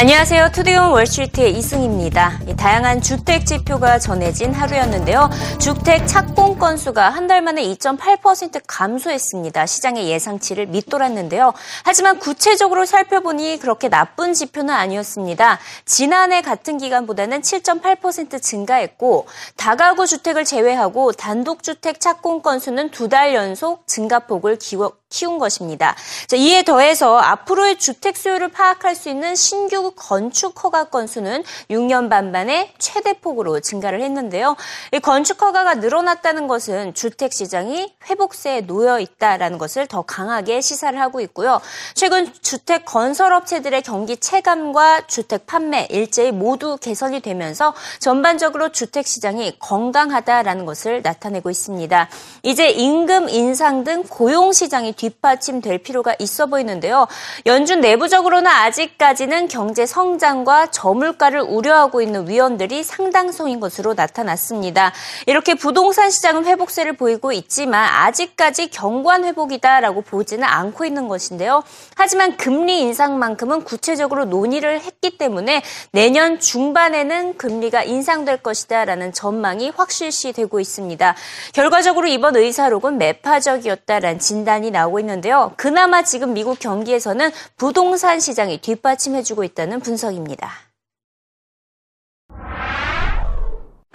안녕하세요. 투데이온 월스트리트의 이승입니다. 다양한 주택 지표가 전해진 하루였는데요. 주택 착공 건수가 한 달 만에 2.8% 감소했습니다. 시장의 예상치를 밑돌았는데요. 하지만 구체적으로 살펴보니 그렇게 나쁜 지표는 아니었습니다. 지난해 같은 기간보다는 7.8% 증가했고 다가구 주택을 제외하고 단독 주택 착공 건수는 두 달 연속 증가폭을 기워 키운 것입니다. 자, 이에 더해서 앞으로의 주택 수요를 파악할 수 있는 신규 건축 허가 건수는 6년 반 만에 최대폭으로 증가를 했는데요. 이 건축 허가가 늘어났다는 것은 주택 시장이 회복세에 놓여 있다라는 것을 더 강하게 시사를 하고 있고요. 최근 주택 건설 업체들의 경기 체감과 주택 판매 일제히 모두 개선이 되면서 전반적으로 주택 시장이 건강하다라는 것을 나타내고 있습니다. 이제 임금 인상 등 고용 시장이 뒷받침될 필요가 있어 보이는데요. 연준 내부적으로는 아직까지는 경제 성장과 저물가를 우려하고 있는 위원들이 상당성인 것으로 나타났습니다. 이렇게 부동산 시장은 회복세를 보이고 있지만 아직까지 경관 회복이다라고 보지는 않고 있는 것인데요. 하지만 금리 인상만큼은 구체적으로 논의를 했기 때문에 내년 중반에는 금리가 인상될 것이다라는 전망이 확실시 되고 있습니다. 결과적으로 이번 의사록은 매파적이었다라는 진단이 나오고 나오고 있는데요. 그나마 지금 미국 경기에서는 부동산 시장이 뒷받침해주고 있다는 분석입니다.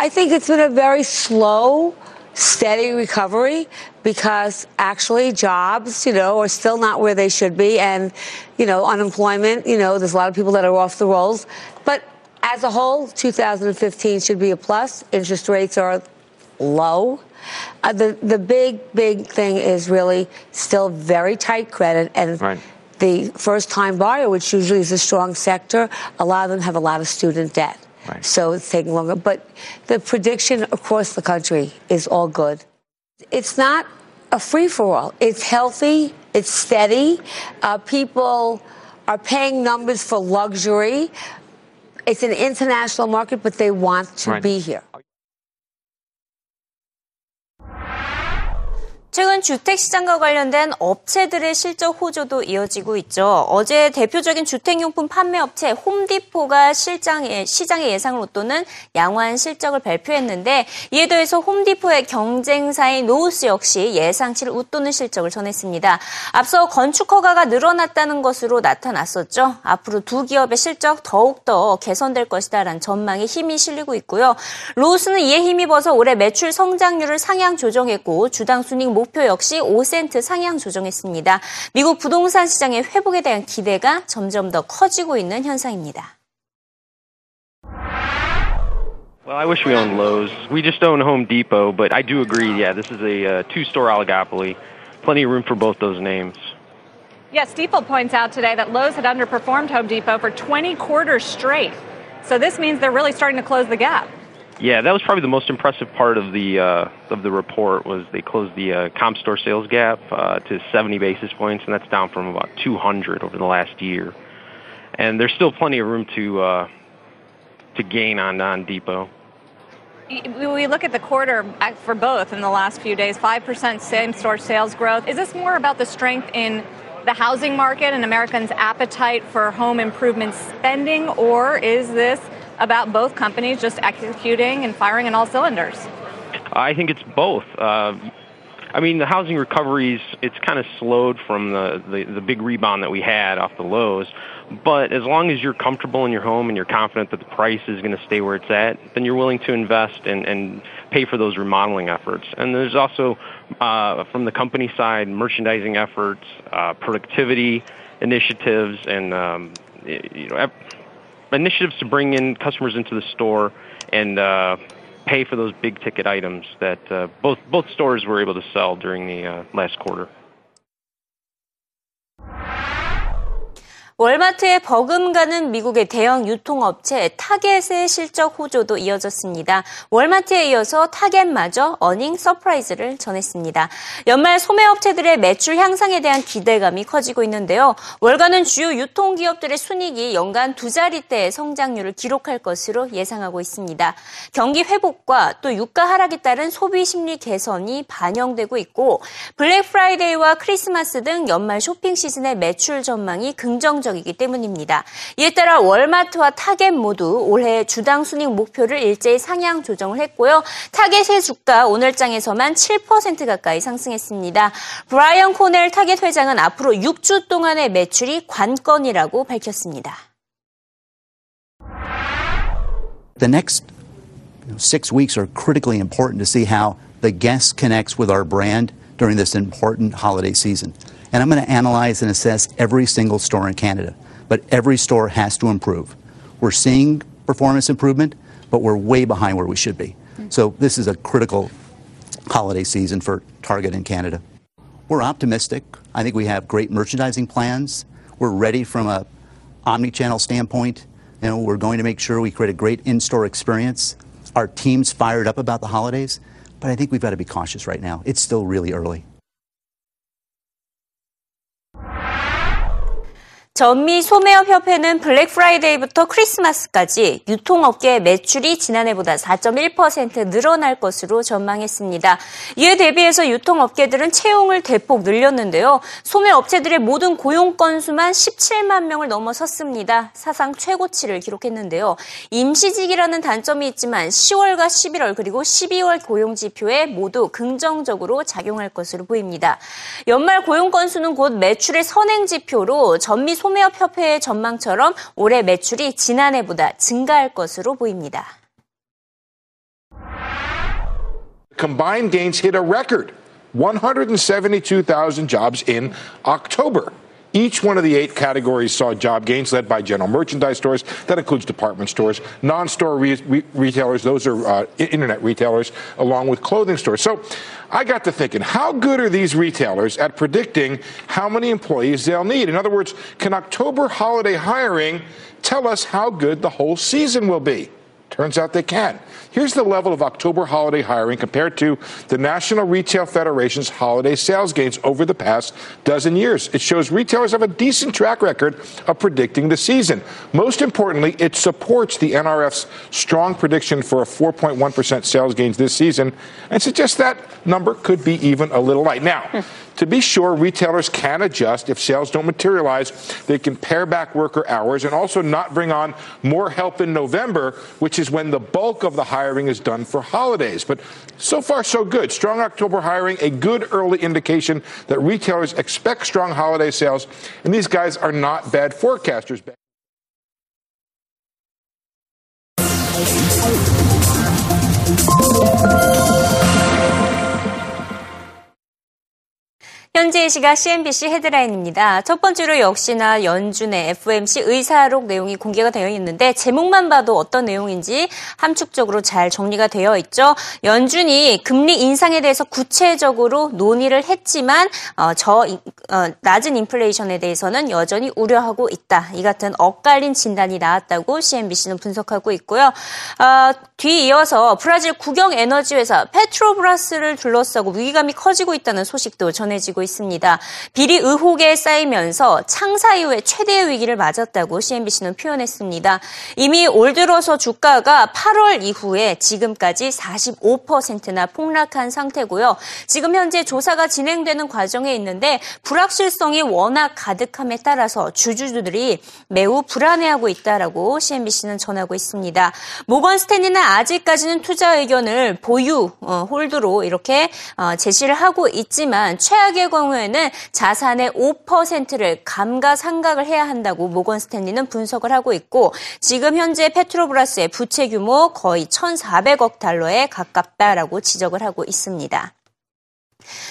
I think it's been a very slow, steady recovery because actually jobs, you know, are still not where they should be. And, you know, unemployment, you know, there's a lot of people that are off the rolls. But as a whole, 2015 should be a plus. Interest rates are low. Uh, the the big big thing is really still very tight credit and. Right. The first time buyer, which usually is a strong sector, a lot of them have a lot of student debt. Right. So it's taking longer. But the prediction across the country is all good. It's not a free for all. It's healthy. It's steady. Uh, people are paying numbers for luxury. It's an international market, but they want to right. be here. 최근 주택시장과 관련된 업체들의 실적 호조도 이어지고 있죠. 어제 대표적인 주택용품 판매업체 홈디포가 실장의, 시장의 예상을 웃도는 양호한 실적을 발표했는데 이에 더해서 홈디포의 경쟁사인 노우스 역시 예상치를 웃도는 실적을 전했습니다. 앞서 건축 허가가 늘어났다는 것으로 나타났었죠. 앞으로 두 기업의 실적 더욱더 개선될 것이다라는 전망에 힘이 실리고 있고요. 로우스는 이에 힘입어서 올해 매출 성장률을 상향 조정했고 주당 순익 목 목표 역시 5센트 상향 조정했습니다. 미국 부동산 시장의 회복에 대한 기대가 점점 더 커지고 있는 현상입니다. Well, I wish we owned Lowe's. We just own Home Depot, but I do agree. Yeah, this is a uh, two-store oligopoly. Plenty of room for both those names. Yes, Stiefel points out today that Lowe's had underperformed Home Depot for 20 quarters straight. So this means they're really starting to close the gap. Yeah, that was probably the most impressive part of the uh, of the report was they closed the uh, comp store sales gap uh, to 70 basis points, and that's down from about 200 over the last year. And there's still plenty of room to uh, to gain on on Depot. We look at the quarter uh, for both in the last few days, 5% same store sales growth. Is this more about the strength in the housing market and Americans' appetite for home improvement spending, or is this about both companies just executing and firing on all cylinders? I think it's both. Uh, I mean, the housing recoveries, it's kind of slowed from the, the, the big rebound that we had off the lows. But as long as you're comfortable in your home and you're confident that the price is going to stay where it's at, then you're willing to invest and, and pay for those remodeling efforts. And there's also, uh, from the company side, merchandising efforts, uh, productivity initiatives, and um, you know, initiatives to bring in customers into the store and uh, pay for those big ticket items that uh, both both stores were able to sell during the uh, last quarter. 월마트에 버금가는 미국의 대형 유통업체 타겟의 실적 호조도 이어졌습니다. 월마트에 이어서 타겟마저 어닝 서프라이즈를 전했습니다. 연말 소매업체들의 매출 향상에 대한 기대감이 커지고 있는데요. 월가는 주요 유통기업들의 순이익이 연간 두 자리대의 성장률을 기록할 것으로 예상하고 있습니다. 경기 회복과 또 유가 하락에 따른 소비 심리 개선이 반영되고 있고 블랙 프라이데이와 크리스마스 등 연말 쇼핑 시즌의 매출 전망이 긍정 긍정적이기 때문입니다. 이에 따라 월마트와 타겟 모두 올해 주당 순익 목표를 일제히 상향 조정을 했고요. 타겟의 주가 오늘장에서만 7% 가까이 상승했습니다. 브라이언 코넬 타겟 회장은 앞으로 6주 동안의 매출이 관건이라고 밝혔습니다. The next six weeks are critically important to see how the guest connects with our brand during this important holiday season. And I'm going to analyze and assess every single store in Canada. But every store has to improve. We're seeing performance improvement, but we're way behind where we should be. Mm-hmm. So this is a critical holiday season for Target in Canada. We're optimistic. I think we have great merchandising plans. We're ready from a omni-channel standpoint. You know, we're going to make sure we create a great in-store experience. Our team's fired up about the holidays, but I think we've got to be cautious right now. It's still really early. 전미 소매업 협회는 블랙 프라이데이부터 크리스마스까지 유통업계 매출이 지난해보다 4.1% 늘어날 것으로 전망했습니다. 이에 대비해서 유통업계들은 채용을 대폭 늘렸는데요. 소매업체들의 모든 고용 건수만 17만 명을 넘어섰습니다. 사상 최고치를 기록했는데요. 임시직이라는 단점이 있지만 10월과 11월 그리고 12월 고용 지표에 모두 긍정적으로 작용할 것으로 보입니다. 연말 고용 건수는 곧 매출의 선행 지표로 전미 소매업 협회의 전망처럼 올해 매출이 지난해보다 증가할 것으로 보입니다. Combined gains hit a record 172,000 jobs in October. Each one of the eight categories saw job gains led by general merchandise stores. That includes department stores, non-store re- re- retailers. Those are uh, internet retailers, along with clothing stores. So I got to thinking, how good are these retailers at predicting how many employees they'll need? In other words, can October holiday hiring tell us how good the whole season will be? Turns out they can. Here's the level of October holiday hiring compared to the National Retail Federation's holiday sales gains over the past dozen years. It shows retailers have a decent track record of predicting the season. Most importantly, it supports the NRF's strong prediction for a 4.1% sales gains this season and suggests that number could be even a little light. Now, to be sure, retailers can adjust if sales don't materialize. They can pare back worker hours and also not bring on more help in November, which is when the bulk of the hiring is done for holidays. But so far, so good. Strong October hiring, a good early indication that retailers expect strong holiday sales. And these guys are not bad forecasters. 현재 이 시각 CNBC 헤드라인입니다. 첫 번째로 역시나 연준의 FOMC 의사록 내용이 공개가 되어 있는데 제목만 봐도 어떤 내용인지 함축적으로 잘 정리가 되어 있죠. 연준이 금리 인상에 대해서 구체적으로 논의를 했지만 어, 저 어, 낮은 인플레이션에 대해서는 여전히 우려하고 있다. 이 같은 엇갈린 진단이 나왔다고 CNBC는 분석하고 있고요. 어, 뒤이어서 브라질 국영 에너지 회사 페트로브라스를 둘러싸고 위기감이 커지고 있다는 소식도 전해지고 있습니다. 비리 의혹에 쌓이면서 창사 이후에 최대의 위기를 맞았다고 CNBC는 표현했습니다. 이미 올 들어서 주가가 8월 이후에 지금까지 45%나 폭락한 상태고요. 지금 현재 조사가 진행되는 과정에 있는데 불확실성이 워낙 가득함에 따라서 주주들이 매우 불안해하고 있다라고 CNBC는 전하고 있습니다. 모건 스탠리는 아직까지는 투자 의견을 보유 어, 홀드로 이렇게 어, 제시를 하고 있지만 최악의 경우에는 자산의 5%를 감가상각을 해야 한다고 모건 스탠리는 분석을 하고 있고 지금 현재 페트로브라스의 부채 규모 거의 1,400억 달러에 가깝다라고 지적을 하고 있습니다.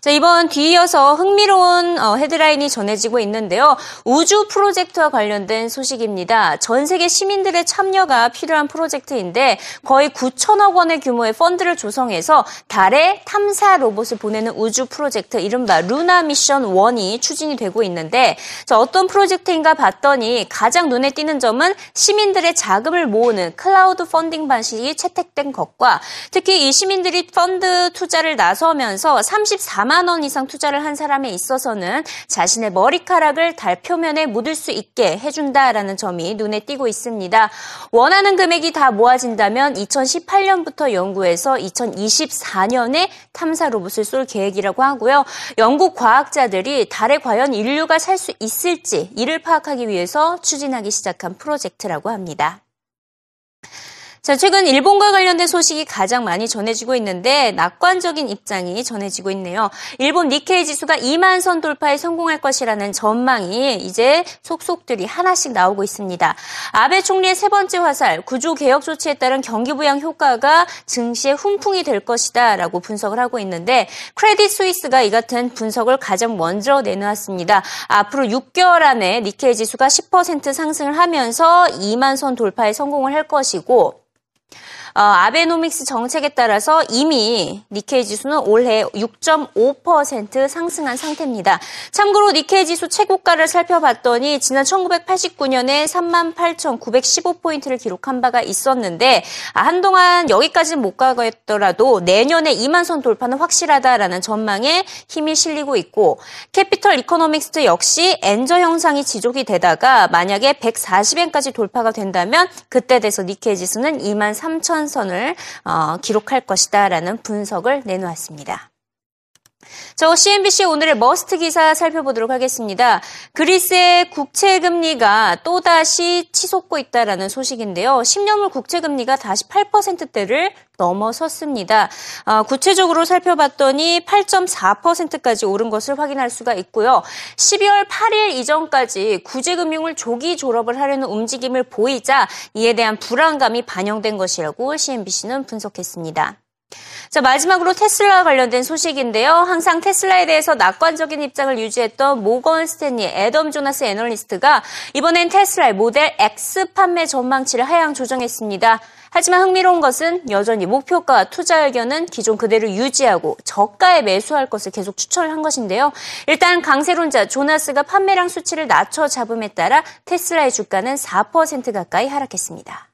자, 이번 뒤이어서 흥미로운 어, 헤드라인이 전해지고 있는데요. 우주 프로젝트와 관련된 소식입니다. 전 세계 시민들의 참여가 필요한 프로젝트인데 거의 9천억 원의 규모의 펀드를 조성해서 달에 탐사 로봇을 보내는 우주 프로젝트 이른바 Lunar Mission 1이 추진이 되고 있는데 자, 어떤 프로젝트인가 봤더니 가장 눈에 띄는 점은 시민들의 자금을 모으는 크라우드 펀딩 방식이 채택된 것과 특히 이 시민들이 펀드 투자를 나서면서 30 34만 원 이상 투자를 한 사람에 있어서는 자신의 머리카락을 달 표면에 묻을 수 있게 해준다라는 점이 눈에 띄고 있습니다. 원하는 금액이 다 모아진다면 2018년부터 연구해서 2024년에 탐사 로봇을 쏠 계획이라고 하고요. 영국 과학자들이 달에 과연 인류가 살 수 있을지 이를 파악하기 위해서 추진하기 시작한 프로젝트라고 합니다. 자, 최근 일본과 관련된 소식이 가장 많이 전해지고 있는데 낙관적인 입장이 전해지고 있네요. 일본 니케이 지수가 2만 선 돌파에 성공할 것이라는 전망이 이제 속속들이 하나씩 나오고 있습니다. 아베 총리의 세 번째 화살 구조 개혁 조치에 따른 경기 부양 효과가 증시에 훈풍이 될 것이다라고 분석을 하고 있는데 크레딧 스위스가 이 같은 분석을 가장 먼저 내놓았습니다. 앞으로 6개월 안에 니케이 지수가 10% 상승을 하면서 2만 선 돌파에 성공을 할 것이고 어, 아베노믹스 정책에 따라서 이미 니케이 지수는 올해 6.5% 상승한 상태입니다. 참고로 니케이 지수 최고가를 살펴봤더니 지난 1989년에 38,915포인트를 기록한 바가 있었는데 아, 한동안 여기까지는 못 가겠더라도 내년에 2만 선 돌파는 확실하다라는 전망에 힘이 실리고 있고 캐피털 이코노믹스 역시 엔저 현상이 지속이 되다가 만약에 140엔까지 돌파가 된다면 그때 돼서 니케이 지수는 2만 3천 선을 어, 기록할 것이다라는 분석을 내놓았습니다. 저 CNBC 오늘의 머스트 기사 살펴보도록 하겠습니다. 그리스의 국채 금리가 또다시 치솟고 있다라는 소식인데요. 10년물 국채 금리가 다시 8%대를 넘어섰습니다. 어, 구체적으로 살펴봤더니 8.4%까지 오른 것을 확인할 수가 있고요. 12월 8일 이전까지 구제금융을 조기 졸업을 하려는 움직임을 보이자 이에 대한 불안감이 반영된 것이라고 CNBC는 분석했습니다. 자, 마지막으로 테슬라 관련된 소식인데요. 항상 테슬라에 대해서 낙관적인 입장을 유지했던 모건 스탠리 애덤 조나스 애널리스트가 이번엔 테슬라의 모델 X 판매 전망치를 하향 조정했습니다. 하지만 흥미로운 것은 여전히 목표가 투자 의견은 기존 그대로 유지하고 저가에 매수할 것을 계속 추천을 한 것인데요. 일단 강세론자 조나스가 판매량 수치를 낮춰 잡음에 따라 테슬라의 주가는 4% 가까이 하락했습니다.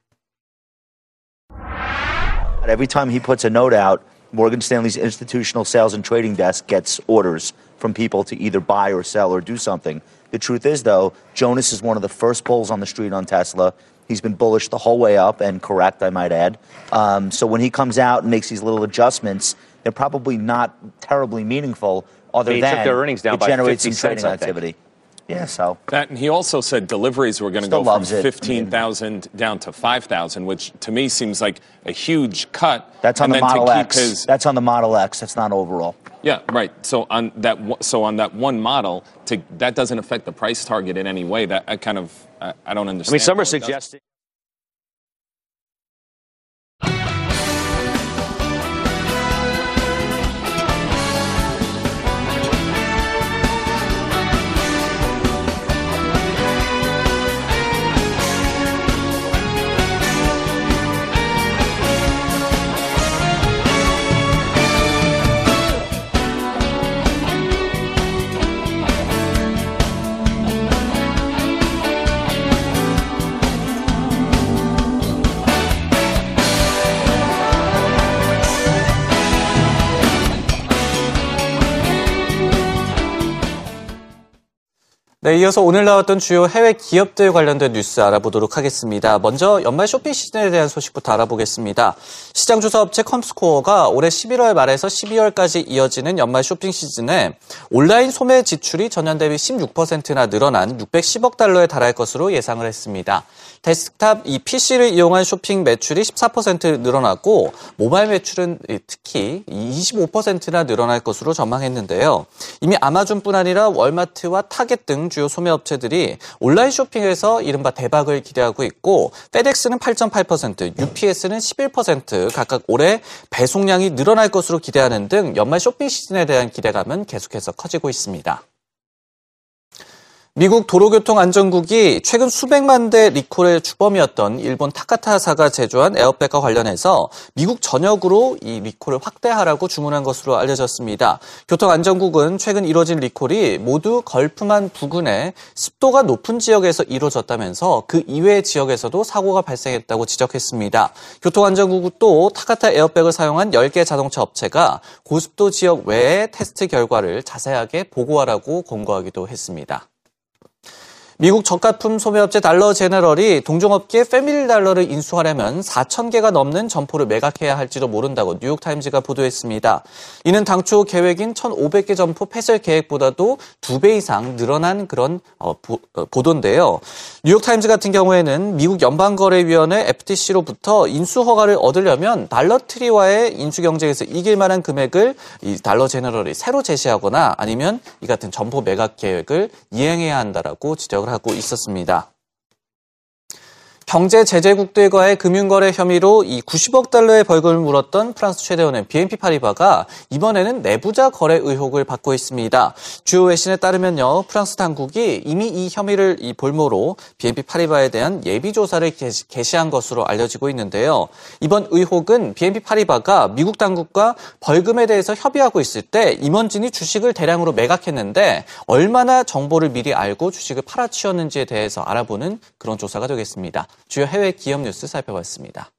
Every time he puts a note out, Morgan Stanley's institutional sales and trading desk gets orders from people to either buy or sell or do something. The truth is, though, Jonas is one of the first bulls on the street on Tesla. He's been bullish the whole way up and correct, I might add. Um, so when he comes out and makes these little adjustments, they're probably not terribly meaningful, other He than took their earnings down it by generates 50 some trading cents, activity. Yeah, so That, and he also said deliveries were going to go from loves it. 15,000 down to 5,000, which to me seems like a huge cut. that's on and the Model X. His, That's on the Model X. That's not overall. yeah, right. So on that, one- so on that one model, to, that doesn't affect the price target in any way. That I kind of, I, I don't understand. I mean, some are it does. suggesting. 네, 이어서 오늘 나왔던 주요 해외 기업들 관련된 뉴스 알아보도록 하겠습니다. 먼저 연말 쇼핑 시즌에 대한 소식부터 알아보겠습니다. 시장 조사 업체 컴스코어가 올해 11월 말에서 12월까지 이어지는 연말 쇼핑 시즌에 온라인 소매 지출이 전년 대비 16%나 늘어난 610억 달러에 달할 것으로 예상을 했습니다. 데스크탑 이 PC를 이용한 쇼핑 매출이 14% 늘어났고 모바일 매출은 특히 25%나 늘어날 것으로 전망했는데요. 이미 아마존뿐 아니라 월마트와 타겟 등 주요 소매업체들이 온라인 쇼핑에서 이른바 대박을 기대하고 있고 페덱스는 8.8%, UPS는 11% 각각 올해 배송량이 늘어날 것으로 기대하는 등 연말 쇼핑 시즌에 대한 기대감은 계속해서 커지고 있습니다. 미국 도로교통안전국이 최근 수백만 대 리콜의 주범이었던 일본 타카타사가 제조한 에어백과 관련해서 미국 전역으로 이 리콜을 확대하라고 주문한 것으로 알려졌습니다. 교통안전국은 최근 이뤄진 리콜이 모두 걸프만 부근에 습도가 높은 지역에서 이루어졌다면서 그 이외의 지역에서도 사고가 발생했다고 지적했습니다. 교통안전국은 또 타카타 에어백을 사용한 10개 자동차 업체가 고습도 지역 외의 테스트 결과를 자세하게 보고하라고 권고하기도 했습니다. 미국 저가품 소매업체 달러 제너럴이 동종업계 패밀리 달러를 인수하려면 4천 개가 넘는 점포를 매각해야 할지도 모른다고 뉴욕타임즈가 보도했습니다. 이는 당초 계획인 1,500개 점포 폐쇄 계획보다도 두배 이상 늘어난 그런 어, 보, 어, 보도인데요. 뉴욕타임즈 같은 경우에는 미국 연방거래위원회 FTC로부터 인수 허가를 얻으려면 달러 트리와의 인수 경쟁에서 이길 만한 금액을 이 달러 제너럴이 새로 제시하거나 아니면 이 같은 점포 매각 계획을 이행해야 한다라고 지적 을 하고 있었습니다. 경제 제재국들과의 금융거래 혐의로 이 90억 달러의 벌금을 물었던 프랑스 최대은행 BNP 파리바가 이번에는 내부자 거래 의혹을 받고 있습니다. 주요 외신에 따르면요, 프랑스 당국이 이미 이 혐의를 이 볼모로 BNP 파리바에 대한 예비 조사를 개시한 것으로 알려지고 있는데요. 이번 의혹은 BNP 파리바가 미국 당국과 벌금에 대해서 협의하고 있을 때 임원진이 주식을 대량으로 매각했는데 얼마나 정보를 미리 알고 주식을 팔아치웠는지에 대해서 알아보는 그런 조사가 되겠습니다. 주요 해외 기업 뉴스 살펴봤습니다.